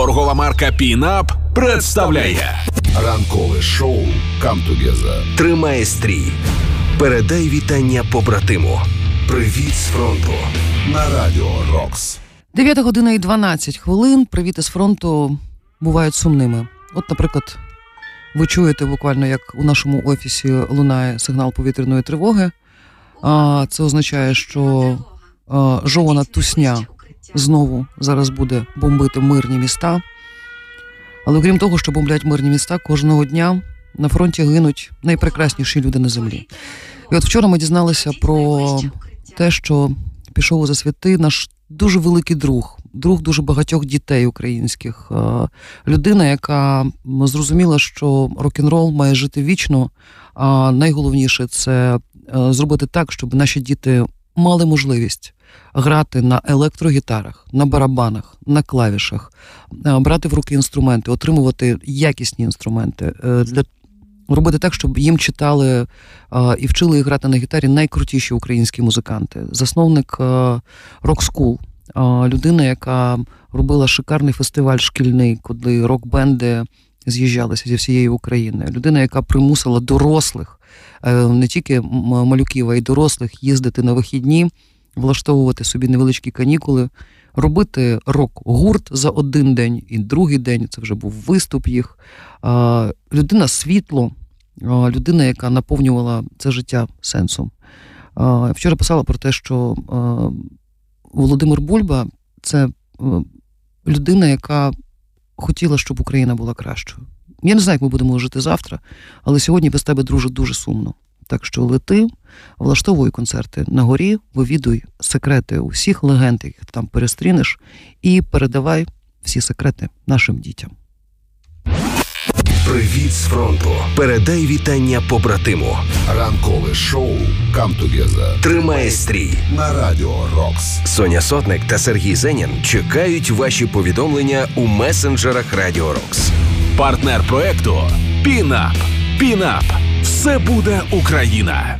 Торгова марка Пінап представляє Ранкове шоу «Come Together». Тримай стрій. Передай вітання побратиму. Привіт з фронту на радіо Рокс. 9 година і 12 хвилин. Привіти з фронту бувають сумними. От, наприклад, ви чуєте буквально, як у нашому офісі лунає сигнал повітряної тривоги. А це означає, що а, жована тусня знову зараз буде бомбити мирні міста. Але крім того, що бомблять мирні міста, кожного дня на фронті гинуть найпрекрасніші люди на землі. І от вчора ми дізналися про те, що пішов у засвіти наш дуже великий друг, друг дуже багатьох дітей українських. Е, Людина, яка зрозуміла, що рок-н-рол має жити вічно. А найголовніше це е, зробити так, щоб наші діти мали можливість грати на електрогітарах, на барабанах, на клавішах, е, брати в руки інструменти, отримувати якісні інструменти е, для робити так, щоб їм читали е, і вчили їх грати на гітарі найкрутіші українські музиканти. Засновник Rock School, людина, яка робила шикарний фестиваль шкільний, коли рок-бенди з'їжджалися зі всієї України. Людина, яка примусила дорослих, не тільки малюків, а й дорослих їздити на вихідні, влаштовувати собі невеличкі канікули. Робити рок-гурт за один день і другий день це вже був виступ їх. Людина світло, людина, яка наповнювала це життя сенсом. Вчора писала про те, що Володимир Бульба це е, людина, яка хотіла, щоб Україна була кращою. Я не знаю, як ми будемо жити завтра, але сьогодні без тебе, друже, дуже сумно. Так що лети, влаштовуй концерти на горі, вивідуй секрети усіх легенд, яких там перестрінеш, і передавай всі секрети нашим дітям. Привіт з фронту. Передай вітання побратиму. Ранкове шоу «Come Together» Тримай стрій. на радіо Рокс. Соня Сотник та Сергій Зенін чекають ваші повідомлення у месенджерах Радіо Рокс. партнер проекту Пінап. Пінап. Все буде Україна.